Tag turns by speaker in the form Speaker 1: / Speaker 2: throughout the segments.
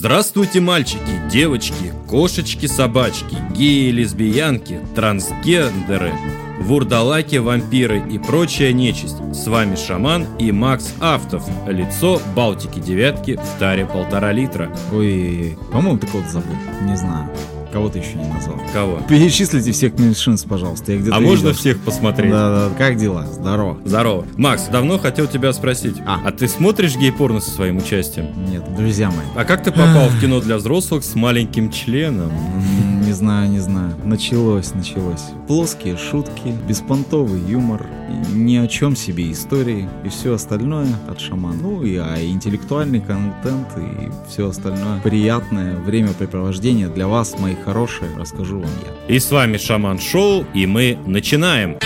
Speaker 1: Здравствуйте, мальчики, девочки, кошечки, собачки, геи, лесбиянки, трансгендеры, вурдалаки, вампиры и прочая нечисть. С вами Шаман и Макс Автов, лицо Балтики девятки в таре полтора литра.
Speaker 2: Ой, по-моему, ты кого-то забыл. Не знаю. Кого ты еще не назвал?
Speaker 1: Кого?
Speaker 2: Перечислите всех меньшинств, пожалуйста. Я где-то
Speaker 1: А можно
Speaker 2: видел.
Speaker 1: всех посмотреть?
Speaker 2: Да, да. Как дела? Здорово.
Speaker 1: Здорово. Макс, давно хотел тебя спросить.
Speaker 2: А.
Speaker 1: ты смотришь гей-порно со своим участием?
Speaker 2: Нет, друзья мои.
Speaker 1: А как ты попал в кино для взрослых с маленьким членом?
Speaker 2: Не знаю, не знаю. Началось, началось. Плоские шутки, беспонтовый юмор, ни о чем себе истории и все остальное от шамана. Ну и а интеллектуальный контент и все остальное. Приятное времяпрепровождение для вас, мои хорошие, расскажу вам я.
Speaker 1: И с вами Шаман Шоу, и мы начинаем.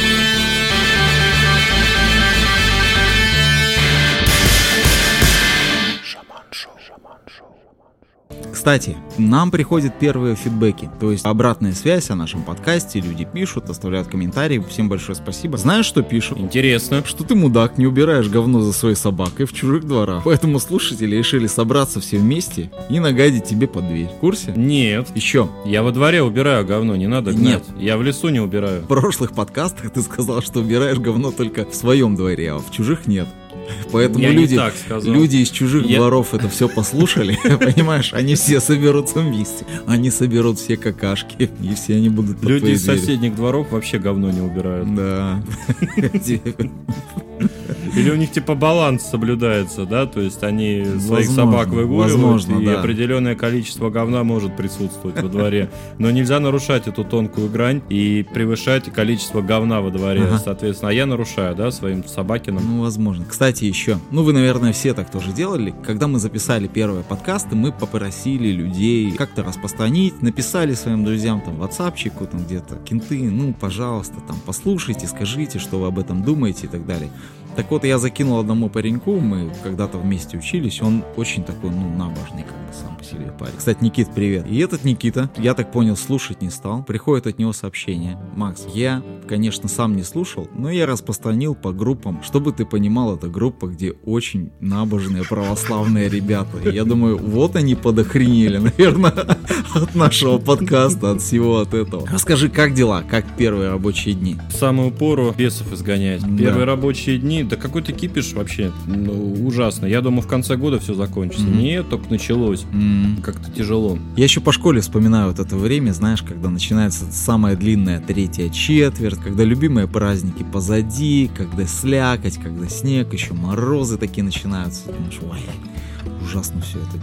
Speaker 2: Кстати, нам приходят первые фидбэки, то есть обратная связь о нашем подкасте, люди пишут, оставляют комментарии, всем большое спасибо. Знаешь, что пишут?
Speaker 1: Интересно.
Speaker 2: Что ты, мудак, не убираешь говно за своей собакой в чужих дворах. Поэтому слушатели решили собраться все вместе и нагадить тебе под дверь. В курсе?
Speaker 1: Нет.
Speaker 2: Еще,
Speaker 1: Я во дворе убираю говно, не надо гнать.
Speaker 2: Нет.
Speaker 1: Я в лесу не убираю.
Speaker 2: в прошлых подкастах ты сказал, что убираешь говно только в своем дворе, а в чужих нет. Поэтому
Speaker 1: Я
Speaker 2: люди, люди из чужих
Speaker 1: Я-
Speaker 2: дворов это все послушали, понимаешь, они все соберутся вместе, они соберут все какашки, и все они будут
Speaker 1: Люди из соседних дворов вообще говно не убирают.
Speaker 2: Да.
Speaker 1: Или у них типа баланс соблюдается, да? То есть они своих
Speaker 2: Возможно,
Speaker 1: собак выгуливают,
Speaker 2: возможно,
Speaker 1: и
Speaker 2: да.
Speaker 1: определенное количество говна может присутствовать во дворе. Но нельзя нарушать эту тонкую грань и превышать количество говна во дворе,
Speaker 2: Ага.
Speaker 1: соответственно. А я нарушаю, да, своим собакиным.
Speaker 2: Ну, возможно. Кстати, еще. Ну, вы, наверное, все так тоже делали. Когда мы записали первые подкасты, мы попросили людей как-то распространить, написали своим друзьям там в WhatsAppчику, там где-то, кенты, ну, пожалуйста, там, послушайте, скажите, что вы об этом думаете и так далее. Так вот, я закинул одному пареньку, мы когда-то вместе учились, он очень такой, ну, набожный, как бы сам по себе парень. Кстати, Никит, привет. И этот Никита, я так понял, слушать не стал. Приходит от него сообщение. Макс, я, конечно, сам не слушал, но я распространил по группам. Чтобы ты понимал, это группа, где очень набожные православные ребята. И я думаю, вот они подохренели, наверное, от нашего подкаста, от всего от этого. Расскажи, как дела, как первые рабочие дни?
Speaker 1: В самую пору бесов изгонять.
Speaker 2: Да.
Speaker 1: Первые рабочие дни, да какой-то кипиш вообще ну, ужасно. Я думаю, в конце года все закончится.
Speaker 2: Мгм.
Speaker 1: Нет, только началось.
Speaker 2: М,
Speaker 1: Как-то тяжело.
Speaker 2: Я еще по школе вспоминаю вот это время, знаешь, когда начинается самая длинная третья четверть, когда любимые праздники позади, когда слякоть, когда снег, еще морозы такие начинаются. Думаешь, ой, ужасно все это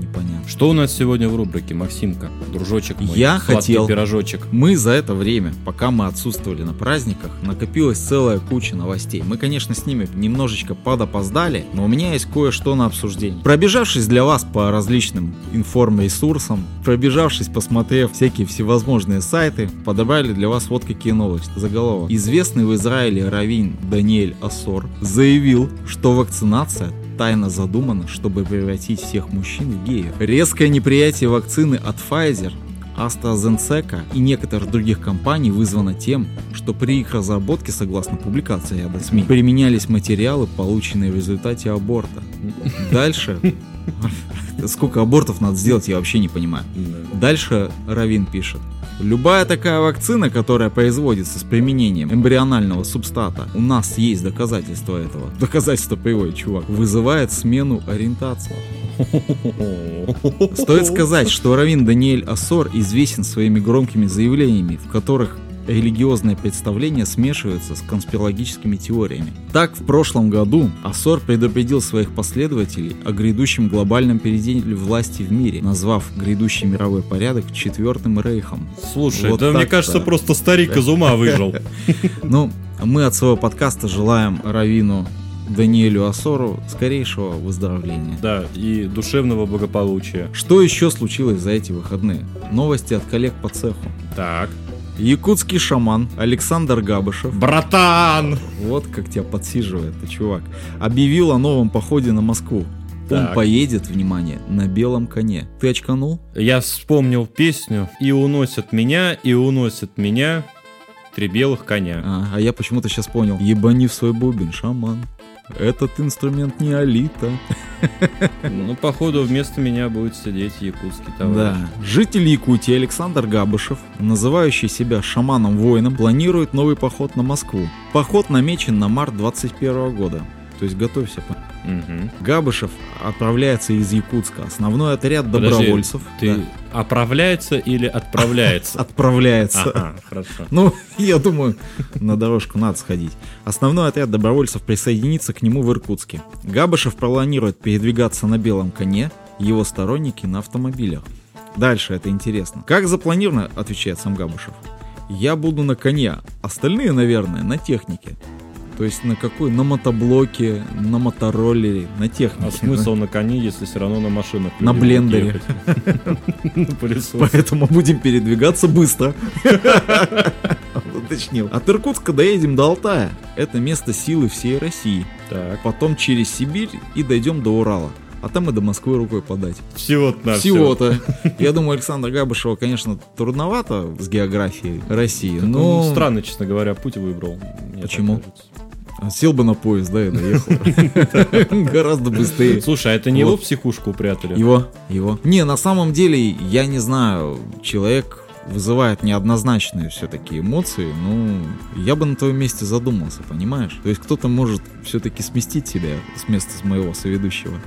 Speaker 2: непонятно.
Speaker 1: Что у нас сегодня в рубрике, Максимка? Дружочек мой.
Speaker 2: Я хотел-
Speaker 1: пирожочек.
Speaker 2: Мы за это время, пока мы отсутствовали на праздниках, накопилась целая куча новостей. Мы, конечно, с ними немножечко подопоздали, но у меня есть кое-что на обсуждение. Пробежавшись для вас по различным информресурсам, пробежавшись, посмотрев всякие всевозможные сайты, подобрали для вас вот какие новости. Заголовок. Известный в Израиле раввин Даниэль Ассор заявил, что вакцинация тайно задумана, чтобы превратить всех мужчин в геев. Резкое неприятие вакцины от Pfizer AstraZeneca и некоторых других компаний вызвано тем, что при их разработке, согласно публикации ряда СМИ, применялись материалы, полученные в результате аборта. Дальше... Сколько абортов надо сделать, я вообще не понимаю. Дальше Равин пишет. Любая такая вакцина, которая производится с применением эмбрионального субстата, у нас есть доказательства этого. Доказательства приводит чувак. Вызывает смену ориентации. Стоит сказать, что Равин Даниэль Ассор известен своими громкими заявлениями, в которых религиозные представления смешиваются с конспирологическими теориями. Так, в прошлом году Ассор предупредил своих последователей о грядущем глобальном переделе власти в мире, назвав грядущий мировой порядок Четвертым Рейхом.
Speaker 1: Слушай,
Speaker 2: Вот
Speaker 1: да мне кажется, просто старик из ума выжил.
Speaker 2: Ну, мы от своего подкаста желаем Равину Даниэлю Ассору скорейшего выздоровления.
Speaker 1: Да, и душевного благополучия.
Speaker 2: Что еще случилось за эти выходные? Новости от коллег по цеху.
Speaker 1: Так.
Speaker 2: Якутский шаман Александр Габышев,
Speaker 1: Братан!
Speaker 2: вот как тебя подсиживает ты, чувак, объявил о новом походе на Москву. Он
Speaker 1: Так.
Speaker 2: поедет, внимание, на белом коне. Ты очканул?
Speaker 1: Я вспомнил песню «И уносят меня, и уносят меня три белых коня».
Speaker 2: А, а я почему-то сейчас понял. Ебани в свой бубен, шаман. Этот инструмент не Алита.
Speaker 1: Ну, походу, вместо меня будет сидеть якутский товарищ.
Speaker 2: Да. Житель Якутии Александр Габышев, называющий себя шаманом-воином, планирует новый поход на Москву. Поход намечен на март 21 года. То есть готовься.
Speaker 1: Мгм.
Speaker 2: Габышев отправляется из Якутска. Основной отряд
Speaker 1: Подожди,
Speaker 2: добровольцев
Speaker 1: Ты
Speaker 2: да,
Speaker 1: оправляется или отправляется?
Speaker 2: отправляется.
Speaker 1: Ага, хорошо.
Speaker 2: Ну, я думаю, на дорожку надо сходить. Основной отряд добровольцев присоединится к нему в Иркутске. Габышев планирует передвигаться на белом коне, его сторонники на автомобилях. Дальше это интересно. Как запланировано, отвечает сам Габышев. Я буду на коне, остальные, наверное, на технике. То есть на какой? На мотоблоке, на мотороллере, на технике.
Speaker 1: А смысл на коне, если все равно на машинах?
Speaker 2: На блендере. Поэтому будем передвигаться быстро. Уточнил. От Иркутска доедем до Алтая. Это место силы всей России.
Speaker 1: Так,
Speaker 2: Потом через Сибирь и дойдем до Урала. А там и до Москвы рукой подать.
Speaker 1: всего-то
Speaker 2: Всего-то. Я думаю, Александра Габышева, конечно, трудновато с географией России,
Speaker 1: Ну,
Speaker 2: но
Speaker 1: странно, честно говоря, путь выбрал.
Speaker 2: Почему?
Speaker 1: кажется.
Speaker 2: Сел бы на поезд, да, и доехал. Гораздо быстрее.
Speaker 1: Слушай, а это не его в психушку упрятали?
Speaker 2: Его, его. Не, на самом деле, я не знаю, человек вызывает неоднозначные все-таки эмоции, ну, я бы на твоем месте задумался, понимаешь? То есть кто-то может все-таки сместить тебя с места с моего соведущего.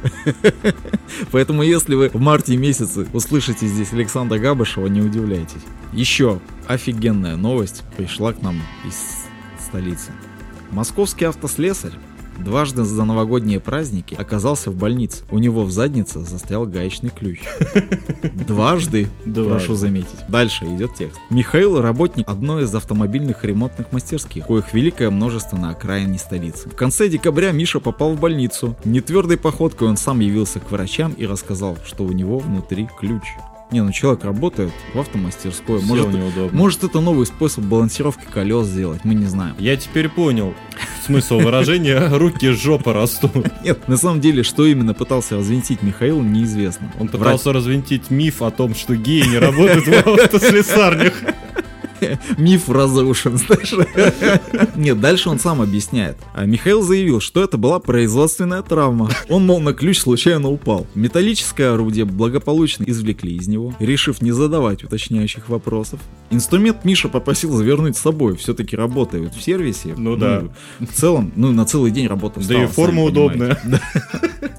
Speaker 2: Поэтому если вы в марте месяце услышите здесь Александра Габышева, не удивляйтесь. Еще офигенная новость пришла к нам из столицы. Московский автослесарь дважды за новогодние праздники оказался в больнице. У него в заднице застрял гаечный ключ. Дважды,
Speaker 1: Дважды.
Speaker 2: прошу заметить. Дальше идет текст. Михаил работник одной из автомобильных ремонтных мастерских, коих великое множество на окраине столицы. В конце декабря Миша попал в больницу. Нетвердой походкой он сам явился к врачам и рассказал, что у него внутри ключ. Не, ну человек работает в автомастерской.
Speaker 1: Сел
Speaker 2: Может,
Speaker 1: неудобно.
Speaker 2: может это новый способ балансировки колес сделать, мы не знаем.
Speaker 1: Я теперь понял смысл выражения «руки с жопы растут».
Speaker 2: Нет, на самом деле, что именно пытался развинтить Михаил, неизвестно.
Speaker 1: Он пытался развинтить миф о том, что геи не работают в автослесарнях.
Speaker 2: Миф разрушен, знаешь. Нет, дальше он сам объясняет. А Михаил заявил, что это была производственная травма. Он, мол, на ключ случайно упал. Металлическое орудие благополучно извлекли из него, решив не задавать уточняющих вопросов. Инструмент Миша попросил завернуть с собой, все-таки работает в сервисе.
Speaker 1: Ну да.
Speaker 2: В целом, ну на целый день работа
Speaker 1: Да и
Speaker 2: встала,
Speaker 1: форма удобная.
Speaker 2: Да.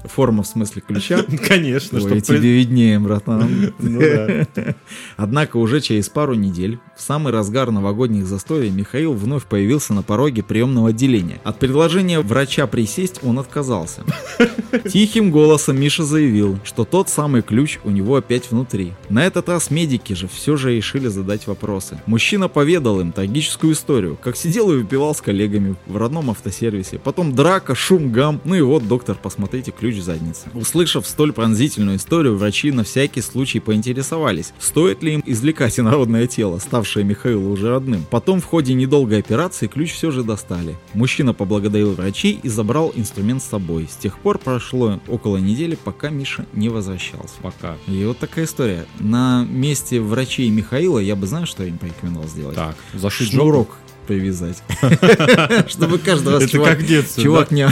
Speaker 2: Форма в смысле ключа.
Speaker 1: Конечно,
Speaker 2: Ой, тебе виднее, братан.
Speaker 1: Ну да.
Speaker 2: Однако уже через пару недель, в самый разгар новогодних застолий, Михаил вновь появился на пороге приемного отделения. От предложения врача присесть он отказался. Тихим голосом Миша заявил, что тот самый ключ у него опять внутри. На этот раз медики же все же решили задать вопросы. Мужчина поведал им трагическую историю, как сидел и выпивал с коллегами в родном автосервисе. Потом драка, шум, гам. Ну и вот, доктор, посмотрите, ключ в заднице. Услышав столь пронзительную историю, врачи на всякий случай поинтересовались, стоит ли им извлекать инородное тело, ставшее Михаилу уже родным. Потом в ходе недолгой операции ключ все же достали. Мужчина поблагодарил врачей и забрал инструмент с собой. С тех пор прошло около недели, пока Миша не возвращался.
Speaker 1: Пока.
Speaker 2: И вот такая история. На месте врачей Михаила я бы, знаю, что я им порекомендовал сделать?
Speaker 1: Так, зашить.
Speaker 2: Шнурок привязать. Чтобы каждый раз чувак, не...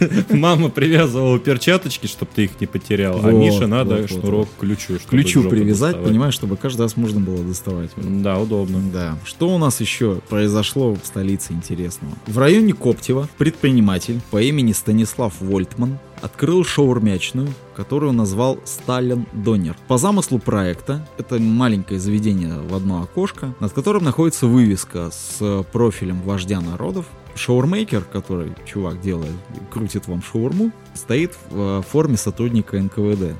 Speaker 1: Мама привязывала перчаточки, чтобы ты их не потерял, а
Speaker 2: Вот,
Speaker 1: Мише надо
Speaker 2: вот, вот,
Speaker 1: шнурок к ключу. чтобы
Speaker 2: ключу привязать,
Speaker 1: доставать.
Speaker 2: понимаешь, чтобы каждый раз можно было доставать.
Speaker 1: Да, удобно.
Speaker 2: Да. Что у нас еще произошло в столице интересного? В районе Коптева предприниматель по имени Станислав Вольтман открыл шаурмячную, которую назвал Сталин Донер. По замыслу проекта, это маленькое заведение в одно окошко, над которым находится вывеска с профилем вождя народов. Шаурмейкер, который чувак делает, крутит вам шаурму, стоит в э, форме сотрудника НКВД.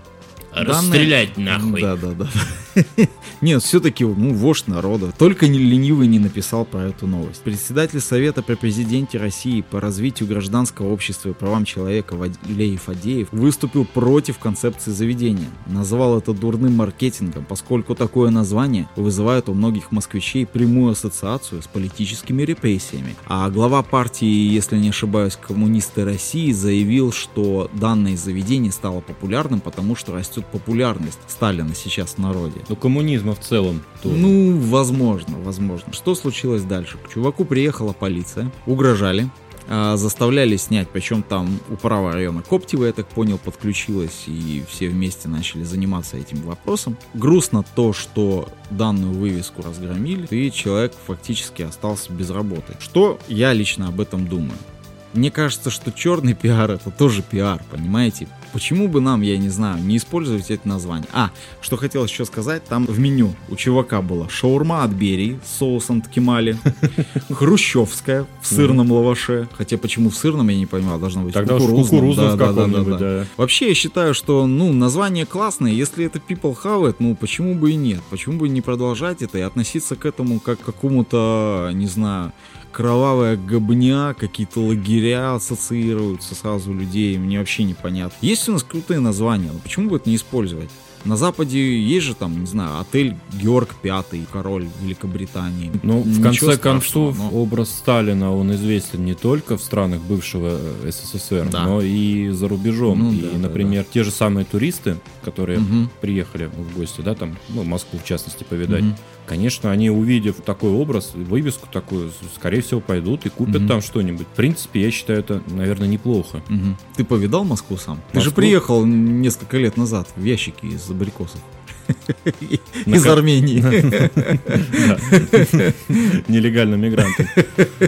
Speaker 1: Расстрелять нахуй.
Speaker 2: Да, да, да. Нет, все-таки, ну, вождь народа. Только не ленивый не написал про эту новость. Председатель Совета при президенте России по развитию гражданского общества и правам человека Валерий Фадеев выступил против концепции заведения. Назвал это дурным маркетингом, поскольку такое название вызывает у многих москвичей прямую ассоциацию с политическими репрессиями. А глава партии, если не ошибаюсь, коммунисты России заявил, что данное заведение стало популярным, потому что растет популярность Сталина сейчас в народе.
Speaker 1: Ну, коммунизма в целом тоже.
Speaker 2: Ну, возможно, возможно. Что случилось дальше? К чуваку приехала полиция, угрожали. а, заставляли снять, причем там управа района Коптева, я так понял, подключилась, и все вместе начали заниматься этим вопросом. Грустно то, что данную вывеску разгромили, и человек фактически остался без работы. Что я лично об этом думаю? Мне кажется, что черный пиар это тоже пиар, понимаете? Почему бы нам, я не знаю, не использовать это название? А, что хотел еще сказать, там в меню у чувака было шаурма от Берии с соусом ткемали, хрущевская в сырном лаваше, хотя почему в сырном, я не понимаю, должно быть
Speaker 1: Тогда
Speaker 2: кукурузном Да, да, да. да. Вообще, я считаю, что, ну, название классное, если это people have it, ну, почему бы и нет? Почему бы не продолжать это и относиться к этому как к какому-то, не знаю, кровавая гобня, какие-то лагеря ассоциируются сразу у людей, мне вообще непонятно. Есть у нас крутые названия, но почему бы это не использовать? На Западе есть же там, не знаю, отель Георг Пятый, король Великобритании.
Speaker 1: Ну, в конце концов,
Speaker 2: но-
Speaker 1: образ Сталина, он известен не только в странах бывшего э, СССР,
Speaker 2: Да.
Speaker 1: но и за рубежом.
Speaker 2: Ну,
Speaker 1: и,
Speaker 2: да, да,
Speaker 1: например, те же самые туристы, которые
Speaker 2: Мгм.
Speaker 1: приехали в гости, да, там, ну, Москву в частности повидать,
Speaker 2: Мгм.
Speaker 1: Конечно, они, увидев такой образ, вывеску такую, скорее всего, пойдут и купят
Speaker 2: Мгм.
Speaker 1: там что-нибудь. В принципе, я считаю, это, наверное, неплохо.
Speaker 2: Мгм. Ты повидал Москву сам? Ты же
Speaker 1: Москву?
Speaker 2: приехал несколько лет назад в ящике из абрикосов. Из Армении.
Speaker 1: Нелегальным мигрантам.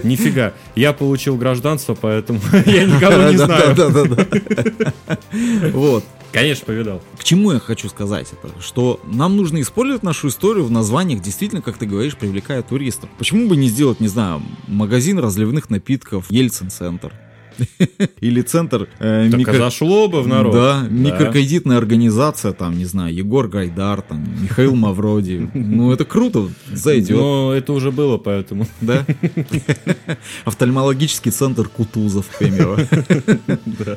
Speaker 1: Нифига. Я получил гражданство, поэтому я никого не знаю.
Speaker 2: Вот.
Speaker 1: Конечно, повидал.
Speaker 2: К чему я хочу сказать это? Что нам нужно использовать нашу историю в названиях, действительно, как ты говоришь, привлекая туристов. Почему бы не сделать, не знаю, магазин разливных напитков Ельцин-центр? Или центр э,
Speaker 1: Так
Speaker 2: микро-
Speaker 1: а зашло бы в народ.
Speaker 2: Да, микрокредитная организация, там, не знаю, Егор Гайдар, там, Михаил Мавроди. Ну, это круто, зайдет,
Speaker 1: Но это уже было, поэтому.
Speaker 2: да? Офтальмологический центр Кутузов, к примеру.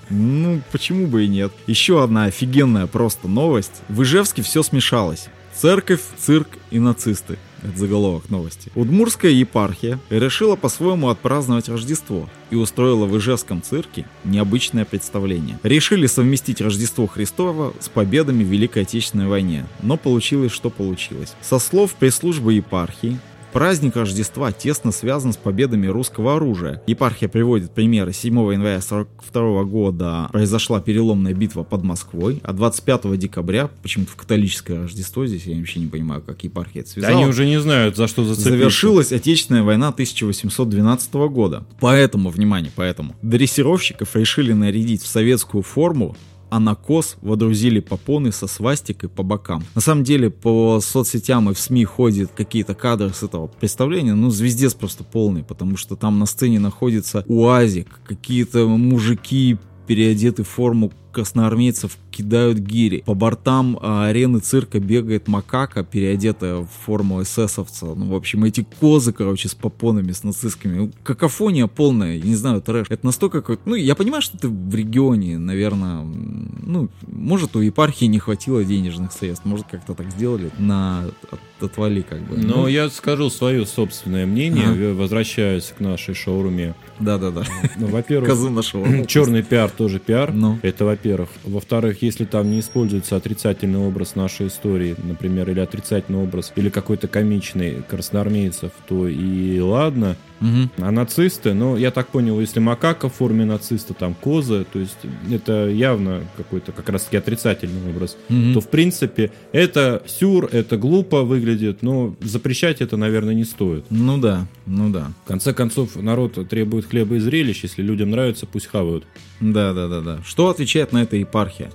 Speaker 2: Ну, почему бы и нет. Еще одна офигенная просто новость. В Ижевске все смешалось. Церковь, цирк и нацисты. Это заголовок новости. Удмурская епархия решила по-своему отпраздновать Рождество и устроила в Ижевском цирке необычное представление. Решили совместить Рождество Христово с победами в Великой Отечественной войне, но получилось, что получилось. Со слов пресс-службы епархии, Праздник Рождества тесно связан с победами русского оружия. Епархия приводит примеры. 7 января 1942 года произошла переломная битва под Москвой, а 25 декабря, почему-то в католическое Рождество здесь, я вообще не понимаю, как епархия это связала.
Speaker 1: Они уже не знают, за что зацепиться.
Speaker 2: Завершилась Отечественная война 1812 года. Поэтому, внимание, поэтому дрессировщиков решили нарядить в советскую форму, а на кос водрузили попоны со свастикой по бокам. На самом деле, по соцсетям и в СМИ ходят какие-то кадры с этого представления, ну, звездец просто полный, потому что там на сцене находится УАЗик, какие-то мужики переодеты в форму красноармейцев кидают гири. По бортам а, арены цирка бегает макака, переодетая в форму эсэсовца. Ну, в общем, эти козы, короче, с попонами, с нацистскими. Ну, Какофония полная, я не знаю, трэш. Это настолько какой Ну, я понимаю, что ты в регионе, наверное, ну, может, у епархии не хватило денежных средств, может, как-то так сделали на от- отвали, как бы.
Speaker 1: Но
Speaker 2: Ну,
Speaker 1: я скажу свое собственное мнение,
Speaker 2: Ага.
Speaker 1: э, возвращаясь к нашей шаурме.
Speaker 2: Да-да-да.
Speaker 1: Ну, во-первых, черный пиар тоже пиар.
Speaker 2: Ну.
Speaker 1: Это во-первых. Во-вторых, если там не используется отрицательный образ нашей истории, например, или отрицательный образ, или какой-то комичный красноармейцев, то и ладно.
Speaker 2: Мгм.
Speaker 1: А нацисты, ну, я так понял, если макака в форме нациста, там козы, то есть это явно какой-то как раз-таки отрицательный образ,
Speaker 2: Мгм.
Speaker 1: то в принципе это сюр, это глупо выглядит, но запрещать это, наверное, не стоит.
Speaker 2: Ну да, ну да.
Speaker 1: В конце концов, народ требует хлеба и зрелищ, если людям нравится, пусть хавают.
Speaker 2: Да, да, да, да. Что отвечает на это епархия?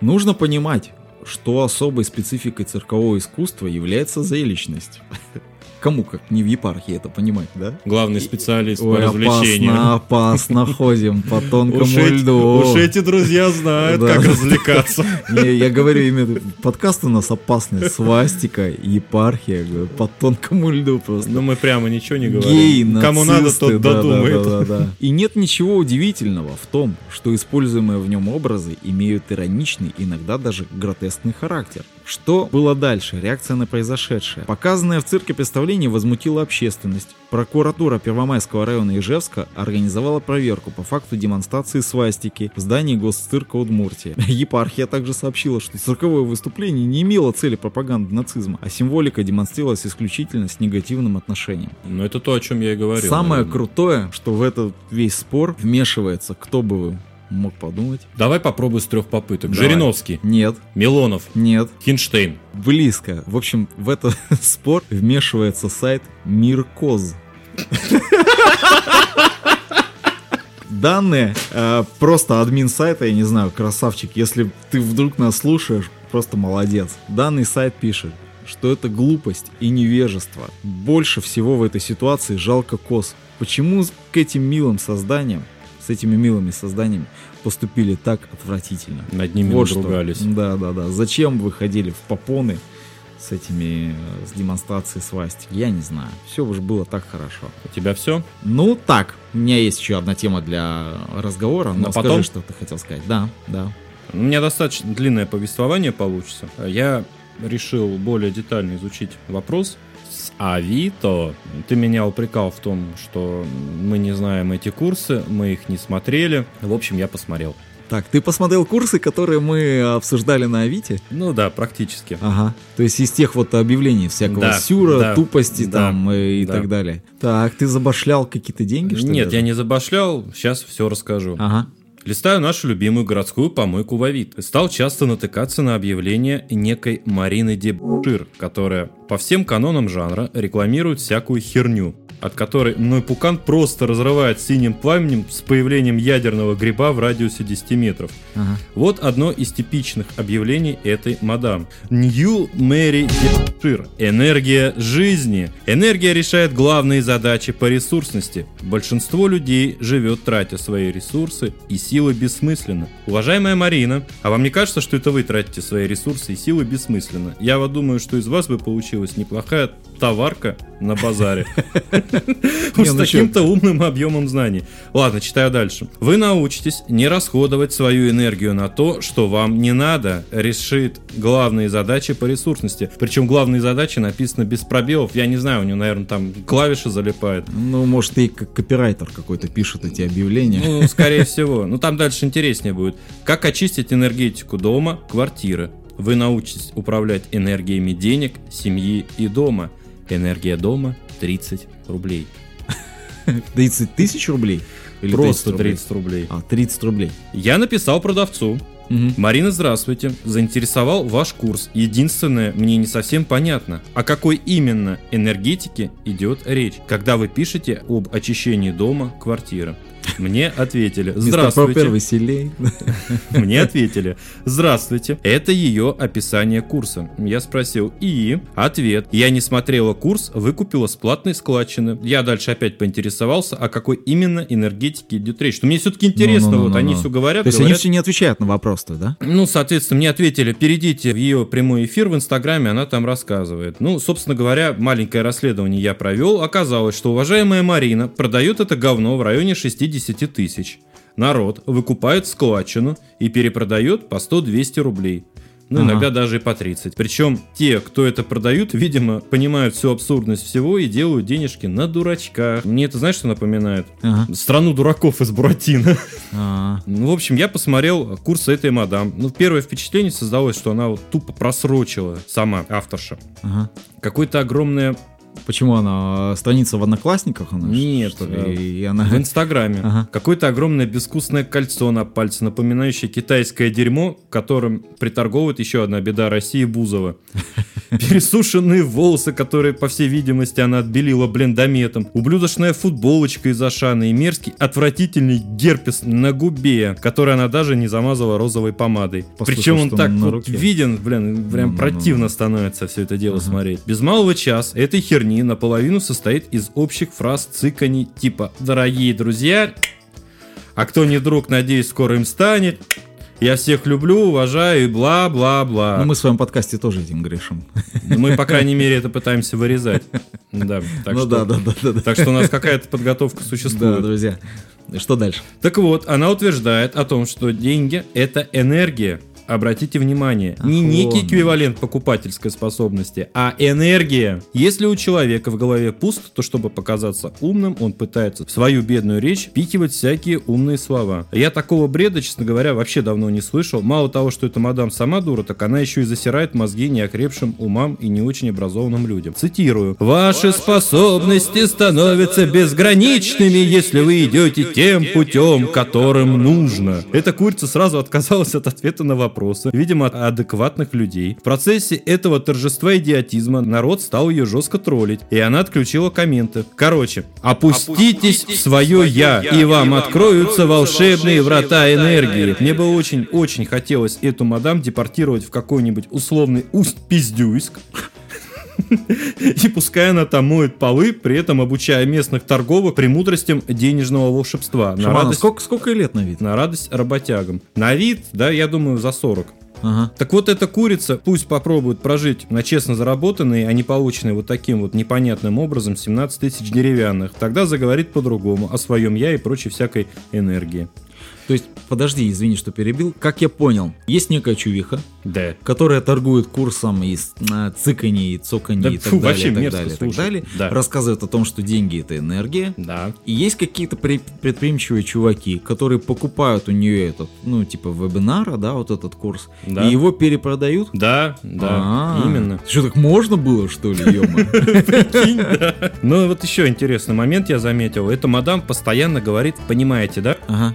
Speaker 2: Нужно понимать, что особой спецификой циркового искусства является зрелищность. Кому как не в епархии это понимать, да?
Speaker 1: Главный специалист по
Speaker 2: Ой,
Speaker 1: развлечению.
Speaker 2: опасно, опасно ходим по тонкому
Speaker 1: Уж
Speaker 2: льду.
Speaker 1: уж эти друзья знают,
Speaker 2: Да.
Speaker 1: как развлекаться.
Speaker 2: Не, я говорю именно, подкаст у нас опасный. Свастика, епархия, говорю, по тонкому льду просто.
Speaker 1: Но мы прямо ничего не говорим.
Speaker 2: Гей,
Speaker 1: Кому надо,
Speaker 2: нацисты,
Speaker 1: тот
Speaker 2: да, да,
Speaker 1: додумает.
Speaker 2: да, да, да. И нет ничего удивительного в том, что используемые в нем образы имеют ироничный, иногда даже гротескный характер. Что было дальше? Реакция на произошедшее. Показанное в цирке представление возмутило общественность. Прокуратура Первомайского района Ижевска организовала проверку по факту демонстрации свастики в здании госцирка Удмуртии. Епархия также сообщила, что цирковое выступление не имело цели пропаганды нацизма, а символика демонстрировалась исключительно с негативным отношением.
Speaker 1: Ну это то, о чем я и говорил.
Speaker 2: Самое
Speaker 1: наверное.
Speaker 2: крутое, что в этот весь спор вмешивается, кто бы вы мог подумать.
Speaker 1: Давай попробуй с трех попыток.
Speaker 2: Давай.
Speaker 1: Жириновский,
Speaker 2: Нет,
Speaker 1: Милонов,
Speaker 2: нет,
Speaker 1: Хинштейн.
Speaker 2: близко. В общем, в этот спор вмешивается сайт Миркоз. Данные э, просто админ сайта, я не знаю, красавчик. Если ты вдруг нас слушаешь, просто молодец. Данный сайт пишет, что это глупость и невежество. Больше всего в этой ситуации жалко коз. Почему к этим милым созданиям, с этими милыми созданиями поступили так отвратительно?
Speaker 1: Над ними
Speaker 2: Вот что.
Speaker 1: надругались.
Speaker 2: Да, да, да. Зачем вы ходили в попоны с этими, э, с демонстрацией свастик? Я не знаю. Все уже было так хорошо.
Speaker 1: У тебя все?
Speaker 2: Ну, так. У меня есть еще одна тема для разговора, но
Speaker 1: На
Speaker 2: скажи,
Speaker 1: потом?
Speaker 2: что ты хотел сказать. Да, да.
Speaker 1: У меня достаточно длинное повествование получится. Я решил более детально изучить вопрос с Авито. Ты меня упрекал в том, что мы не знаем эти курсы, мы их не смотрели. В общем, я посмотрел.
Speaker 2: Так, ты посмотрел курсы, которые мы обсуждали на Авито?
Speaker 1: Ну да, практически.
Speaker 2: Ага. То есть из тех вот объявлений всякого
Speaker 1: Да,
Speaker 2: сюра,
Speaker 1: да,
Speaker 2: тупости
Speaker 1: да,
Speaker 2: там э, и
Speaker 1: да.
Speaker 2: так далее. Так, ты забашлял какие-то деньги, что ли?
Speaker 1: Нет, я не забашлял, сейчас все расскажу.
Speaker 2: Ага.
Speaker 1: Листаю нашу любимую городскую помойку в Авито. Стал часто натыкаться на объявление некой Марины Дебшир, которая по всем канонам жанра рекламирует всякую херню, от которой мной пукан просто разрывает синим пламенем с появлением ядерного гриба в радиусе 10 метров.
Speaker 2: Ага.
Speaker 1: Вот одно из типичных объявлений этой мадам. New Mary Дебшир. Энергия жизни. Энергия решает главные задачи по ресурсности. Большинство людей живет, тратя свои ресурсы, и силы бессмысленно. Уважаемая Марина, а вам не кажется, что это вы тратите свои ресурсы и силы бессмысленно? Я вот думаю, что из вас бы получилась неплохая товарка на базаре. С
Speaker 2: ну
Speaker 1: таким-то умным объемом знаний. Ладно, читаю дальше. Вы научитесь не расходовать свою энергию на то, что вам не надо. Решит главные задачи по ресурсности. Причем главные задачи написаны без пробелов. Я не знаю, у него, наверное, там клавиши залипают.
Speaker 2: Ну, может, и копирайтер какой-то пишет эти объявления.
Speaker 1: Ну, скорее всего. Ну, там дальше интереснее будет. Как очистить энергетику дома, квартиры. Вы научитесь управлять энергиями денег, семьи и дома. Энергия дома 30 рублей.
Speaker 2: 30 тысяч рублей? Или
Speaker 1: Просто
Speaker 2: рублей?
Speaker 1: 30 рублей.
Speaker 2: А, 30 рублей.
Speaker 1: Я написал продавцу.
Speaker 2: Мгм.
Speaker 1: Марина, здравствуйте. Заинтересовал ваш курс. Единственное, мне не совсем понятно, о какой именно энергетике идет речь, когда вы пишете об очищении дома, квартиры. Мне ответили. Здравствуйте.
Speaker 2: Веселей.
Speaker 1: Мне ответили. Здравствуйте. Это ее описание курса. Я спросил. И? Ответ. Я не смотрела курс, выкупила с платной складчины. Я дальше опять поинтересовался, о какой именно энергетике идет речь. Но мне все-таки интересно, вот
Speaker 2: Ну-ну-ну-ну.
Speaker 1: они все говорят,
Speaker 2: То есть они
Speaker 1: говорят.
Speaker 2: все не отвечают на вопрос-то, да?
Speaker 1: Ну, соответственно, мне ответили, перейдите в ее прямой эфир в Инстаграме, она там рассказывает. Ну, собственно говоря, маленькое расследование я провел. Оказалось, что уважаемая Марина продает это говно в районе 60 тысяч. Народ выкупает складчину и перепродает по 100-200 рублей. Ну,
Speaker 2: Ага.
Speaker 1: иногда даже и по 30. Причем те, кто это продают, видимо, понимают всю абсурдность всего и делают денежки на дурачках. Мне это, знаешь, что напоминает?
Speaker 2: Ага.
Speaker 1: Страну дураков из Буратино.
Speaker 2: А,
Speaker 1: Ну, в общем, я посмотрел курс этой мадам. Ну, первое впечатление создалось, что она вот тупо просрочила сама авторша.
Speaker 2: ага.
Speaker 1: Какое-то огромное
Speaker 2: Почему она? Страница в Одноклассниках? Она,
Speaker 1: Нет,
Speaker 2: что
Speaker 1: э,
Speaker 2: ли? И она...
Speaker 1: в Инстаграме.
Speaker 2: Ага.
Speaker 1: Какое-то огромное безвкусное кольцо на пальце, напоминающее китайское дерьмо, которым приторговывает еще одна беда России Бузова. Пересушенные волосы, которые, по всей видимости, она отбелила блендометом. Ублюдочная футболочка из Ашана и мерзкий, отвратительный герпес на губе, который она даже не замазала розовой помадой.
Speaker 2: Послушай,
Speaker 1: Причем он так вот виден, блин, прям
Speaker 2: Ну-ну-ну.
Speaker 1: противно становится все это дело
Speaker 2: Ага.
Speaker 1: смотреть. Без малого час этой херни наполовину состоит из общих фраз цыканий типа «Дорогие друзья», «А кто не друг, надеюсь, скоро им станет», «Я всех люблю, уважаю» и бла-бла-бла.
Speaker 2: Ну, мы в своем подкасте тоже этим грешим.
Speaker 1: Мы, по крайней мере, это пытаемся вырезать. Да, так
Speaker 2: ну
Speaker 1: что...
Speaker 2: да, да, да, да, да.
Speaker 1: Так что у нас какая-то подготовка
Speaker 2: Да,
Speaker 1: существует.
Speaker 2: друзья. Что дальше?
Speaker 1: Так вот, она утверждает о том, что деньги – это энергия. Обратите внимание, не
Speaker 2: Ах,
Speaker 1: некий эквивалент покупательской способности, а энергия. Если у человека в голове пусто, то чтобы показаться умным, он пытается в свою бедную речь впихивать всякие умные слова. Я такого бреда, честно говоря, вообще давно не слышал. Мало того, что эта мадам сама дура, так она еще и засирает мозги неокрепшим умам и не очень образованным людям. Цитирую. «Ваши способности становятся безграничными, если вы идете тем путем, которым нужно». Эта курица сразу отказалась от ответа на вопросы, видимо, от адекватных людей. В процессе этого торжества идиотизма народ стал ее жестко троллить, и она отключила комменты. Короче, опуститесь в свое «я», и вам откроются волшебные врата энергии. Мне бы очень-очень хотелось эту мадам депортировать в какой-нибудь условный Усть-Пиздюйск, и пускай она там моет полы, при этом обучая местных торговок премудростям денежного волшебства. На
Speaker 2: Шамана,
Speaker 1: радость,
Speaker 2: сколько, сколько лет на вид?
Speaker 1: на радость работягам. На вид, да, я думаю, за 40.
Speaker 2: Ага.
Speaker 1: Так вот эта курица пусть попробует прожить на честно заработанные, а не полученные вот таким вот непонятным образом 17 тысяч деревянных. Тогда заговорит по-другому о своем я и прочей всякой энергии.
Speaker 2: То есть, подожди, извини, что перебил. Как я понял, есть некая чувиха,
Speaker 1: Да.
Speaker 2: которая торгует курсом из а, цыканье и цоканье
Speaker 1: Да
Speaker 2: и так
Speaker 1: фу,
Speaker 2: далее, и так далее, и так далее.
Speaker 1: Да.
Speaker 2: Рассказывает о том, что деньги это энергия.
Speaker 1: Да.
Speaker 2: И есть какие-то при- предприимчивые чуваки, которые покупают у нее этот, ну, типа вебинара, да, вот этот курс,
Speaker 1: Да.
Speaker 2: и его перепродают.
Speaker 1: Да, да,
Speaker 2: А,
Speaker 1: именно.
Speaker 2: Что, так можно было, что ли, ё
Speaker 1: Ну вот еще интересный момент я заметил. Эта мадам постоянно говорит, понимаете, да?
Speaker 2: Ага.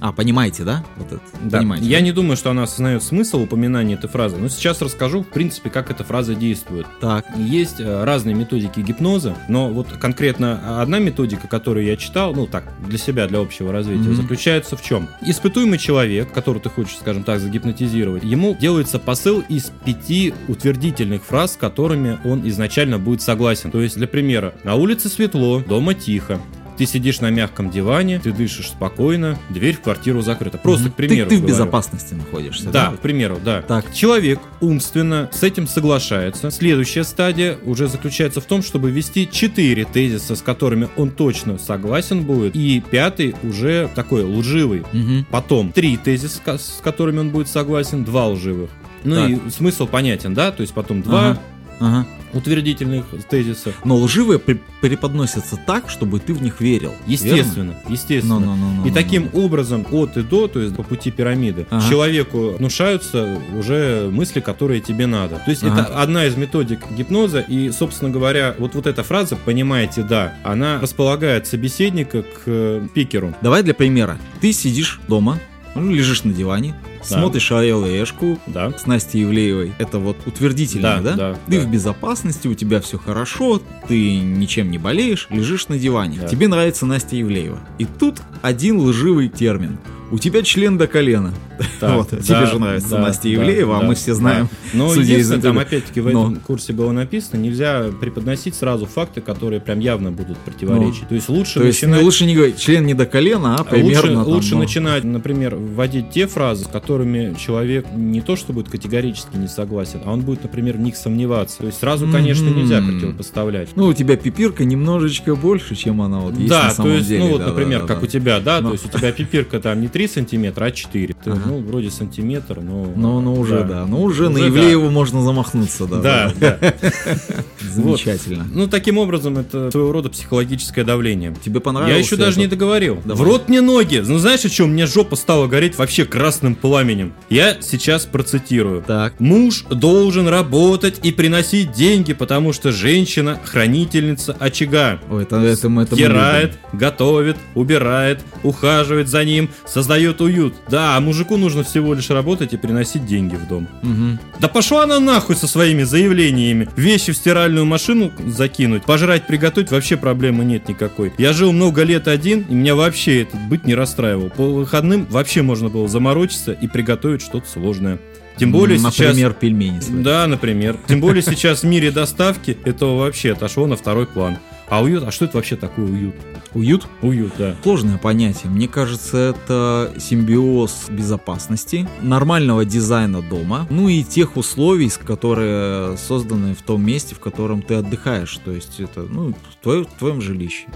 Speaker 2: А, понимаете, да? Вот это.
Speaker 1: Да.
Speaker 2: Понимаете.
Speaker 1: Я
Speaker 2: да?
Speaker 1: не думаю, что она осознает смысл упоминания этой фразы, но сейчас расскажу, в принципе, как эта фраза действует.
Speaker 2: Так.
Speaker 1: Есть э, разные методики гипноза, но вот конкретно одна методика, которую я читал, ну так, для себя, для общего развития,
Speaker 2: Мгм.
Speaker 1: заключается в чем? Испытуемый человек, которого ты хочешь, скажем так, загипнотизировать, ему делается посыл из пяти утвердительных фраз, с которыми он изначально будет согласен. То есть, для примера, на улице светло, дома тихо, ты сидишь на мягком диване, ты дышишь спокойно, дверь в квартиру закрыта. Просто, к примеру.
Speaker 2: Ты, ты в
Speaker 1: говорю.
Speaker 2: безопасности находишься.
Speaker 1: Да, к примеру, да.
Speaker 2: Так.
Speaker 1: Человек умственно с этим соглашается. Следующая стадия уже заключается в том, чтобы ввести четыре тезиса, с которыми он точно согласен будет, и пятый уже такой лживый.
Speaker 2: Мгм.
Speaker 1: Потом три тезиса, с которыми он будет согласен, два лживых. Ну
Speaker 2: Так.
Speaker 1: и смысл понятен, да? То есть потом два
Speaker 2: Ага. Ага.
Speaker 1: утвердительных тезиса.
Speaker 2: Но лживые преподносятся так, чтобы ты в них верил.
Speaker 1: Естественно, естественно.
Speaker 2: Ну, ну, ну, ну,
Speaker 1: И
Speaker 2: ну,
Speaker 1: таким
Speaker 2: ну.
Speaker 1: образом от и до, то есть по пути пирамиды,
Speaker 2: Ага.
Speaker 1: человеку внушаются уже мысли, которые тебе надо. То есть
Speaker 2: Ага.
Speaker 1: это одна из методик гипноза, и, собственно говоря, вот, вот эта фраза «понимаете, да», она располагает собеседника к э, пикеру.
Speaker 2: Давай для примера. Ты сидишь дома, ну, лежишь на диване, смотришь Орел и Эшку
Speaker 1: Да.
Speaker 2: с Настей Ивлеевой. Это вот утвердительно,
Speaker 1: Да,
Speaker 2: да?
Speaker 1: да,
Speaker 2: Ты
Speaker 1: да.
Speaker 2: в безопасности, у тебя все хорошо, ты ничем не болеешь, лежишь на диване.
Speaker 1: Да.
Speaker 2: Тебе нравится Настя Ивлеева. И тут один лживый термин. У тебя член до колена.
Speaker 1: Так,
Speaker 2: вот,
Speaker 1: да,
Speaker 2: тебе же нравится
Speaker 1: да,
Speaker 2: Настя
Speaker 1: да,
Speaker 2: Ивлеева, а
Speaker 1: да,
Speaker 2: мы все
Speaker 1: да.
Speaker 2: знаем.
Speaker 1: Но
Speaker 2: судя из
Speaker 1: единственное, там опять-таки в
Speaker 2: Но.
Speaker 1: этом курсе было написано, нельзя преподносить сразу факты, которые прям явно будут противоречить. То есть лучше
Speaker 2: То есть
Speaker 1: начинать...
Speaker 2: лучше не говорить член не до колена, а примерно
Speaker 1: лучше,
Speaker 2: там,
Speaker 1: лучше
Speaker 2: ну,
Speaker 1: начинать, например, вводить те фразы, с которыми человек не то что будет категорически не согласен, а он будет, например, в них сомневаться. То есть сразу, конечно,
Speaker 2: Мгм.
Speaker 1: нельзя противопоставлять.
Speaker 2: Ну, у тебя пипирка немножечко больше, чем она вот есть
Speaker 1: да,
Speaker 2: на
Speaker 1: то
Speaker 2: самом
Speaker 1: есть,
Speaker 2: деле.
Speaker 1: ну вот,
Speaker 2: да,
Speaker 1: например,
Speaker 2: да,
Speaker 1: как
Speaker 2: да.
Speaker 1: у тебя, да,
Speaker 2: Ну.
Speaker 1: то есть у тебя пипирка там не 3 сантиметра, а 4. Ты,
Speaker 2: Ага.
Speaker 1: Ну, вроде сантиметр, но...
Speaker 2: Ну, ну уже, да. Ну уже, на
Speaker 1: Уже
Speaker 2: Ивлееву можно замахнуться, да.
Speaker 1: Да, да.
Speaker 2: Замечательно.
Speaker 1: Ну, таким образом, это своего рода психологическое давление.
Speaker 2: Тебе понравилось?
Speaker 1: Я еще даже не договорил.
Speaker 2: Давай.
Speaker 1: В рот мне ноги. Ну знаешь, о чем? Мне жопа стала гореть вообще красным пламенем. Я сейчас процитирую.
Speaker 2: Так.
Speaker 1: Муж должен работать и приносить деньги, потому что женщина хранительница очага.
Speaker 2: Ой, это, это, это
Speaker 1: Стирает, готовит, убирает, ухаживает за ним, создает уют. Да, а мужику нужно всего лишь работать и приносить деньги в дом.
Speaker 2: Мгм.
Speaker 1: Да пошла она нахуй со своими заявлениями. Вещи в стиральную машину закинуть, пожрать, приготовить, вообще проблемы нет никакой. Я жил много лет один, и меня вообще этот быт не расстраивал. По выходным вообще можно было заморочиться и приготовить что-то сложное. Тем более сейчас...
Speaker 2: Например, пельмени свои.
Speaker 1: Да, например. Тем более сейчас в мире доставки этого вообще отошло на второй план. А уют, а что это вообще такое уют?
Speaker 2: Уют?
Speaker 1: Уют, да.
Speaker 2: Сложное понятие. Мне кажется, это симбиоз безопасности, нормального дизайна дома, ну и тех условий, которые созданы в том месте, в котором ты отдыхаешь. То есть это, ну, в, твое- в твоем жилище.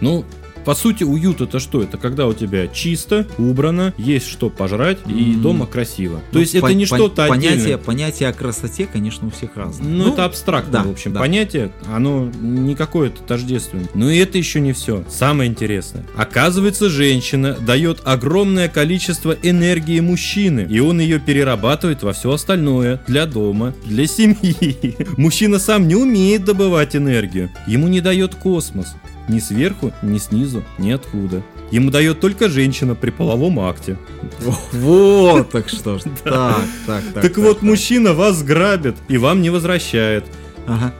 Speaker 1: Ну, По сути, уют это что? Это когда у тебя чисто, убрано, есть что пожрать и
Speaker 2: М.
Speaker 1: дома красиво. То
Speaker 2: Ну,
Speaker 1: есть это
Speaker 2: пон-
Speaker 1: не что-то
Speaker 2: понятие,
Speaker 1: отдельное.
Speaker 2: понятие о красоте, конечно, у всех разное.
Speaker 1: Ну, это абстрактное,
Speaker 2: да,
Speaker 1: в общем,
Speaker 2: да.
Speaker 1: понятие, оно не какое-то тождественное. Но и это еще не все. Самое интересное. Оказывается, женщина дает огромное количество энергии мужчины, и он ее перерабатывает во все остальное. Для дома, для семьи. Мужчина сам не умеет добывать энергию. Ему не дает космос. Ни сверху, ни снизу, ни откуда. Ему дает только женщина при половом акте.
Speaker 2: Вот, так что ж. Так, так, так.
Speaker 1: Так вот, мужчина вас грабит и вам не возвращает.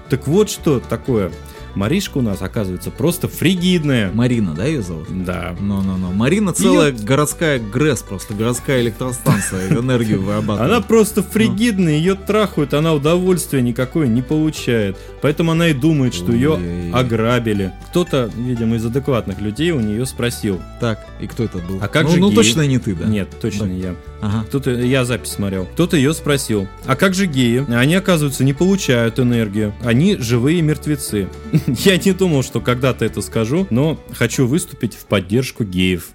Speaker 1: Так вот что такое. Маришка у нас, оказывается, просто фригидная.
Speaker 2: Марина, да, ее зовут?
Speaker 1: Да.
Speaker 2: Ну-ну-ну. Марина целая городская ГРЭС, просто городская электростанция, энергию вырабатывает.
Speaker 1: Она просто фригидная, ее трахают, она удовольствия никакое не получает. Поэтому она и думает, что ее ограбили. Кто-то, видимо, из адекватных людей у нее спросил.
Speaker 2: Так, и кто это был?
Speaker 1: А как
Speaker 2: ну,
Speaker 1: же
Speaker 2: Ну, точно не ты, да?
Speaker 1: Нет, точно
Speaker 2: Да.
Speaker 1: не я.
Speaker 2: Ага.
Speaker 1: Кто-то, я запись смотрел. Кто-то ее спросил. А как же геи? Они, оказывается, не получают энергию. Они живые мертвецы. Я не думал, что когда-то это скажу, но хочу выступить в поддержку геев.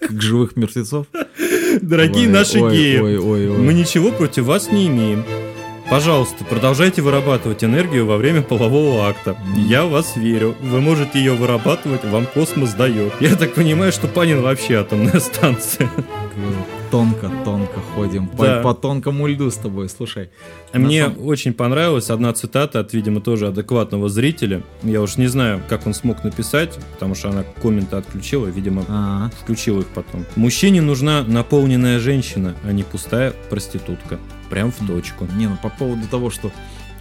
Speaker 2: Как живых мертвецов?
Speaker 1: Дорогие
Speaker 2: Ой,
Speaker 1: наши
Speaker 2: ой,
Speaker 1: геи,
Speaker 2: Ой, ой, ой.
Speaker 1: мы ничего против вас не имеем. Пожалуйста, продолжайте вырабатывать энергию во время полового акта. Я в вас верю. Вы можете ее вырабатывать, вам космос дает. Я так понимаю, что Панин вообще атомная станция.
Speaker 2: Тонко-тонко ходим. По,
Speaker 1: Да.
Speaker 2: по тонкому льду с тобой, слушай. На
Speaker 1: Мне
Speaker 2: самом-
Speaker 1: очень понравилась одна цитата от, видимо, тоже адекватного зрителя. Я уж не знаю, как он смог написать, потому что она комменты отключила, видимо,
Speaker 2: А,
Speaker 1: включила их потом. Мужчине нужна наполненная женщина, а не пустая проститутка. Прям в точку.
Speaker 2: Не, ну по поводу того, что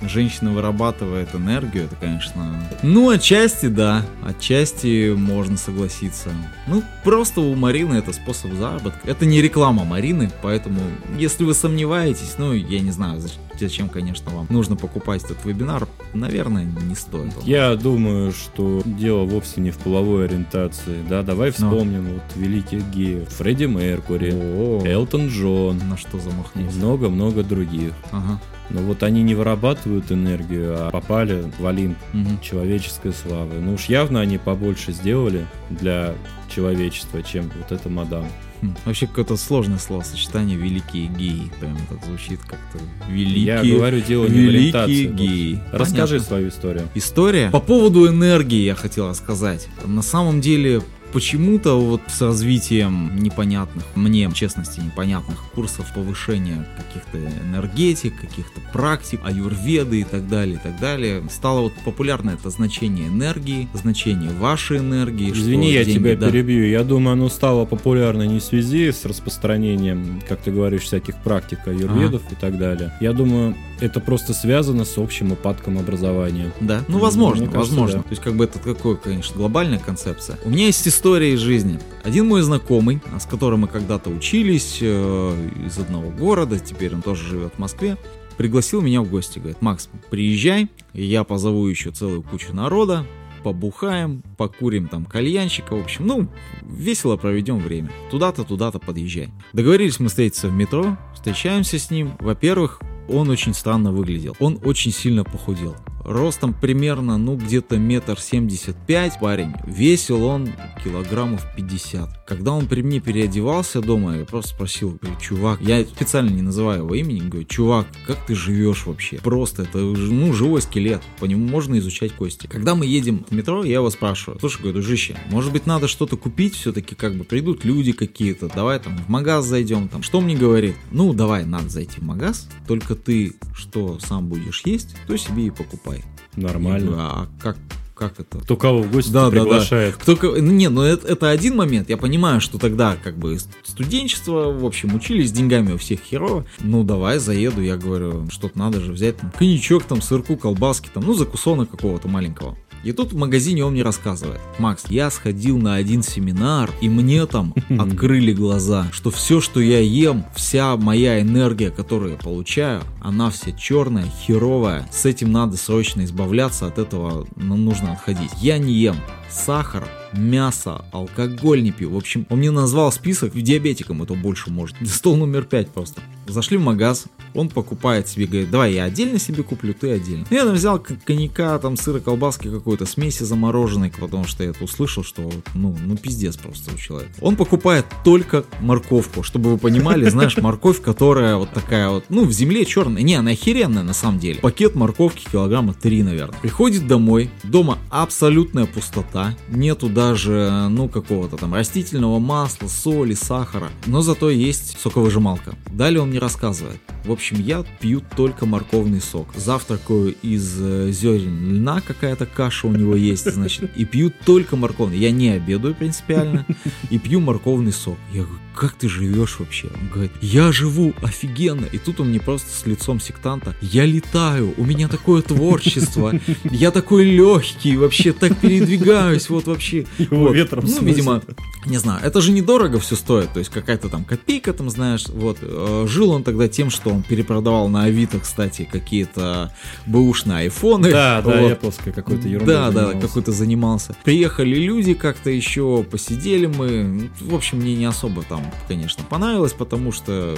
Speaker 2: женщина вырабатывает энергию, это, конечно... Ну, отчасти да, отчасти можно согласиться. Ну, просто у Марины это способ заработка. Это не реклама Марины, поэтому, если вы сомневаетесь, ну, я не знаю, зач- зачем, конечно, вам нужно покупать этот вебинар, наверное, не стоит.
Speaker 1: Я думаю, что дело вовсе не в половой ориентации. Да, давай вспомним вот великих геев. Фредди Меркури,
Speaker 2: О,
Speaker 1: Элтон Джон
Speaker 2: на что
Speaker 1: и
Speaker 2: замахнулся.
Speaker 1: много-много других.
Speaker 2: Ага.
Speaker 1: Но вот они не вырабатывают энергию, а попали в Олимп
Speaker 2: мгм.
Speaker 1: человеческой славы. Ну уж явно они побольше сделали для человечества, чем вот эта мадам.
Speaker 2: Хм, Вообще какое-то сложное словосочетание «великие геи». Прям так звучит как-то «великие,
Speaker 1: Я говорю, дело не в
Speaker 2: великие геи».
Speaker 1: Расскажи
Speaker 2: Понятно.
Speaker 1: свою историю.
Speaker 2: История. По поводу энергии я хотел рассказать. На самом деле, почему-то вот с развитием непонятных, мне, в честности, непонятных курсов повышения каких-то энергетик, каких-то практик, аюрведы и так далее, и так далее, стало вот популярно это значение энергии, значение вашей энергии.
Speaker 1: Извини, я
Speaker 2: деньги-
Speaker 1: тебя
Speaker 2: да.
Speaker 1: перебью. Я думаю, оно стало популярно не в связи с распространением, как ты говоришь, всяких практик аюрведов и так далее. Я думаю, это просто связано с общим упадком образования.
Speaker 2: Да, ну возможно,
Speaker 1: мне кажется,
Speaker 2: возможно.
Speaker 1: да.
Speaker 2: То есть как бы это такое, конечно, глобальная концепция. У меня есть история из жизни. Один мой знакомый, с которым мы когда-то учились э, из одного города, теперь он тоже живет в Москве, пригласил меня в гости. Говорит, Макс, приезжай, я позову еще целую кучу народа, побухаем, покурим там кальянчика, в общем, ну, весело проведем время. Туда-то, туда-то подъезжай. Договорились мы встретиться в метро, встречаемся с ним. Во-первых, он очень странно выглядел. Он очень сильно похудел. Ростом примерно, ну, где-то метр семьдесят пять парень. Весил он килограммов 50. Когда он при мне переодевался дома, я просто спросил, говорю, чувак, я специально не называю его имени, говорю, чувак, как ты живешь вообще? Просто это, ну, живой скелет, по нему можно изучать кости. Когда мы едем в метро, я его спрашиваю, слушай, говорю, дружище, может быть, надо что-то купить все-таки, как бы придут люди какие-то, давай там в магаз зайдем, там, что мне говорит? Ну, давай, надо зайти в магаз, только ты что сам будешь есть, то себе и покупай.
Speaker 1: Нормально.
Speaker 2: а как, как это?
Speaker 1: Кто кого в гости
Speaker 2: Да, да, да.
Speaker 1: приглашает.
Speaker 2: Только, ну, не, ну это, это один момент. Я понимаю, что тогда как бы студенчество, в общем, учились, деньгами у всех херово. Ну давай заеду, я говорю, что-то надо же взять, там, коньячок, там, сырку, колбаски, там, ну закусона какого-то маленького. И тут в магазине он мне рассказывает, Макс, я сходил на один семинар, и мне там открыли глаза, что все, что я ем, вся моя энергия, которую я получаю, она вся черная, херовая. С этим надо срочно избавляться, от этого нам нужно отходить. Я не ем сахар, мясо, алкоголь не пью. В общем, он мне назвал список, диабетиком это больше может. Стол номер пять просто. Зашли в магаз, он покупает себе, говорит, давай я отдельно себе куплю, ты отдельно. Я там взял коньяка, там сыра, колбаски какой-то, смеси замороженной, потому что я это услышал, что ну, ну пиздец просто у человека. Он покупает только морковку, чтобы вы понимали, знаешь, морковь, которая вот такая вот, ну, в земле черная, не, она охеренная на самом деле. Пакет морковки килограмма 3, наверное. Приходит домой, дома абсолютная пустота, нету даже, ну, какого-то там растительного масла, соли, сахара, но зато есть соковыжималка. Далее он мне рассказывает. В общем, я пью только морковный сок. Завтракаю из э, зерен льна, какая-то каша у него есть, значит, и пью только морковный. Я не обедаю принципиально, и пью морковный сок. Я говорю, как ты живешь вообще? Он говорит, я живу офигенно. И тут он мне просто с лицом сектанта, я летаю, у меня такое творчество, я такой легкий, вообще так передвигаюсь, вот вообще.
Speaker 1: Его
Speaker 2: вот.
Speaker 1: ветром
Speaker 2: Ну, видимо, не знаю, это же недорого все стоит, то есть какая-то там копейка там, знаешь, вот. Э, Жил он тогда тем, что он перепродавал на Авито, кстати, какие-то бэушные айфоны.
Speaker 1: Да, да,
Speaker 2: Вот.
Speaker 1: Apple какой-то ерундой
Speaker 2: Да, да,
Speaker 1: занимался.
Speaker 2: какой-то занимался. Приехали люди как-то еще, посидели мы. В общем, мне не особо там, конечно, понравилось, потому что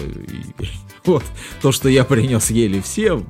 Speaker 2: вот то, что я принес, ели все.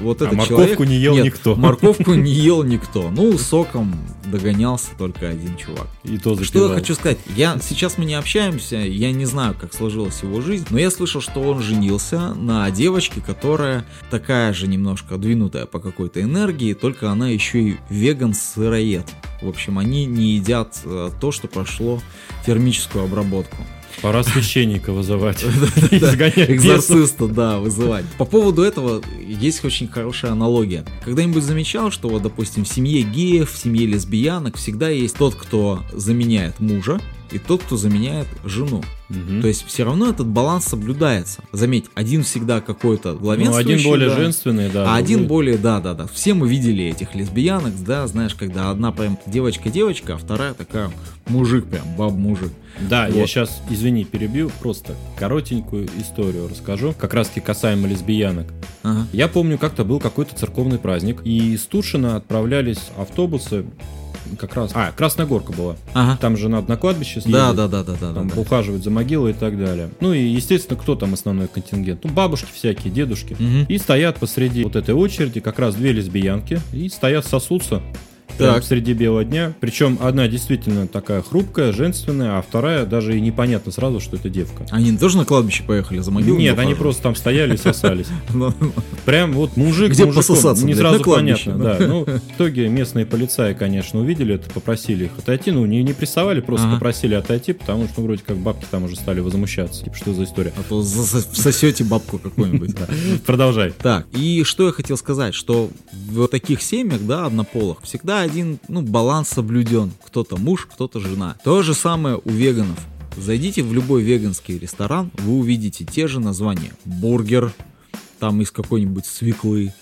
Speaker 2: Вот
Speaker 1: А
Speaker 2: этот
Speaker 1: морковку
Speaker 2: человек-
Speaker 1: не ел
Speaker 2: Нет,
Speaker 1: никто.
Speaker 2: Морковку не ел никто. Ну, соком догонялся только один чувак.
Speaker 1: И то
Speaker 2: Что
Speaker 1: запивал.
Speaker 2: я хочу сказать? Я сейчас мы не общаемся, я не знаю, как сложилась его жизнь, но я слышал, что он женился на девочке, которая такая же немножко двинутая по какой-то энергии, только она еще и веган-сыроед. В общем, они не едят э, то, что прошло термическую обработку.
Speaker 1: Пора священника вызывать.
Speaker 2: Экзорциста, да, вызывать. По поводу этого есть очень хорошая аналогия. Когда-нибудь замечал, что вот, допустим, в семье геев, в семье лесбиянок всегда есть тот, кто заменяет мужа, и тот, кто заменяет жену.
Speaker 1: Мгм.
Speaker 2: То есть все равно этот баланс соблюдается. Заметь, один всегда какой-то
Speaker 1: Ну,
Speaker 2: главенствующий.
Speaker 1: один более
Speaker 2: да,
Speaker 1: женственный, да.
Speaker 2: а один
Speaker 1: другой-
Speaker 2: более, да, да, да. Все мы видели этих лесбиянок, да, знаешь, когда одна прям девочка-девочка, а вторая такая мужик прям, баб-мужик.
Speaker 1: Да, я
Speaker 2: Вот.
Speaker 1: сейчас, извини, перебью, просто коротенькую историю расскажу, как раз таки касаемо лесбиянок.
Speaker 2: Ага.
Speaker 1: Я помню, как-то был какой-то церковный праздник, и из Тушина отправлялись автобусы, как раз... А, Красногорка была.
Speaker 2: Ага.
Speaker 1: Там же надо на кладбище съездить.
Speaker 2: Да, да, да, да, да.
Speaker 1: Там
Speaker 2: да,
Speaker 1: ухаживать за могилой и так далее. Ну и, естественно, кто там основной контингент? Ну, бабушки всякие, дедушки.
Speaker 2: Мгм.
Speaker 1: И стоят посреди вот этой очереди как раз две лесбиянки. И стоят сосутся.
Speaker 2: Так.
Speaker 1: среди бела дня. Причем одна действительно такая хрупкая, женственная, а вторая даже и непонятно сразу, что это девка.
Speaker 2: Они тоже на кладбище поехали за могилу?
Speaker 1: Нет, они просто там стояли и сосались.
Speaker 2: Ну,
Speaker 1: Прям вот мужик
Speaker 2: Где пососаться,
Speaker 1: не сразу понятно, да. Ну, в итоге местные полицаи, конечно, увидели это, попросили их отойти. Ну, не, не прессовали, просто попросили отойти, потому что, ну, вроде как бабки там уже стали возмущаться. Типа, что за история?
Speaker 2: А то всосете бабку какую-нибудь.
Speaker 1: Продолжай.
Speaker 2: Так, и что я хотел сказать, что в таких семьях, да, однополых, всегда один, ну, баланс соблюден. Кто-то муж, кто-то жена. То же самое у веганов. Зайдите в любой веганский ресторан, вы увидите те же названия. Бургер, там из какой-нибудь свеклы,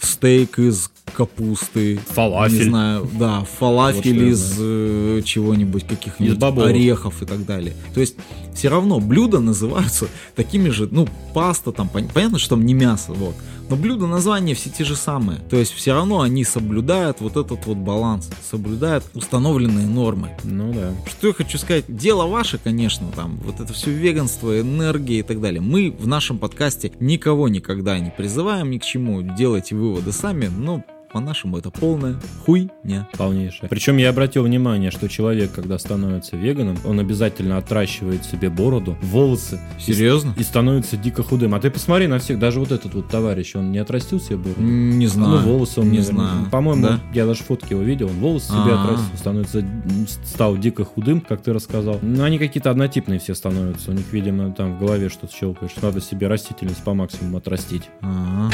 Speaker 2: стейк из капусты,
Speaker 1: Фалафель.
Speaker 2: не знаю, да,
Speaker 1: Вот
Speaker 2: фалафель
Speaker 1: я
Speaker 2: из э, чего-нибудь, каких-нибудь орехов и так далее. То есть все равно блюда называются такими же, ну, паста там, пон- понятно, что там не мясо, вот. Но блюда, названия все те же самые. То есть все равно они соблюдают вот этот вот баланс, соблюдают установленные нормы.
Speaker 1: Ну да.
Speaker 2: Что я хочу сказать, дело ваше, конечно, там, вот это все веганство, энергия и так далее. Мы в нашем подкасте никого никогда не призываем ни к чему, делайте выводы сами, но по-нашему это полная хуйня.
Speaker 1: Полнейшее. Причем я обратил внимание, что человек, когда становится веганом, он обязательно отращивает себе бороду, волосы. и-
Speaker 2: Серьезно?
Speaker 1: И, становится дико худым. А ты посмотри на всех, даже вот этот вот товарищ, он не отрастил себе бороду?
Speaker 2: Не знаю.
Speaker 1: Ну, волосы он,
Speaker 2: не
Speaker 1: наверное,
Speaker 2: знаю.
Speaker 1: По-моему,
Speaker 2: Да?
Speaker 1: я даже фотки его видел, он волосы себе
Speaker 2: А-а.
Speaker 1: отрастил, становится, стал дико худым, как ты рассказал. Ну, они какие-то однотипные все становятся. У них, видимо, там в голове что-то щелкает, что надо себе растительность по максимуму отрастить.
Speaker 2: Ага.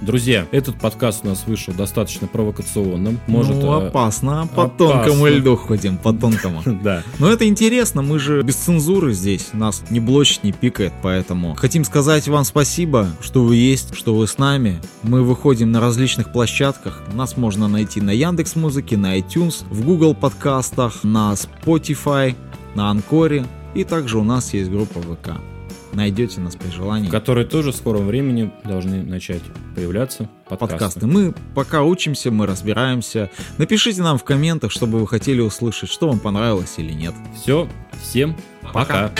Speaker 1: Друзья, этот подкаст у нас вышел достаточно провокационным. Может,
Speaker 2: ну,
Speaker 1: э,
Speaker 2: опасно. По
Speaker 1: опасно.
Speaker 2: тонкому льду ходим, по тонкому.
Speaker 1: Да.
Speaker 2: Но это интересно, мы же без цензуры здесь, нас не блочит, не пикает, поэтому хотим сказать вам спасибо, что вы есть, что вы с нами. Мы выходим на различных площадках, нас можно найти на Яндекс Музыке, на iTunes, в Google подкастах, на Spotify, на Анкоре, и также у нас есть группа ВК. Найдете нас при желании.
Speaker 1: Которые тоже в скором времени должны начать появляться подкасты.
Speaker 2: подкасты. Мы пока учимся, мы разбираемся. Напишите нам в комментах, что бы вы хотели услышать, что вам понравилось или нет.
Speaker 1: Все, всем
Speaker 2: Пока.
Speaker 1: пока.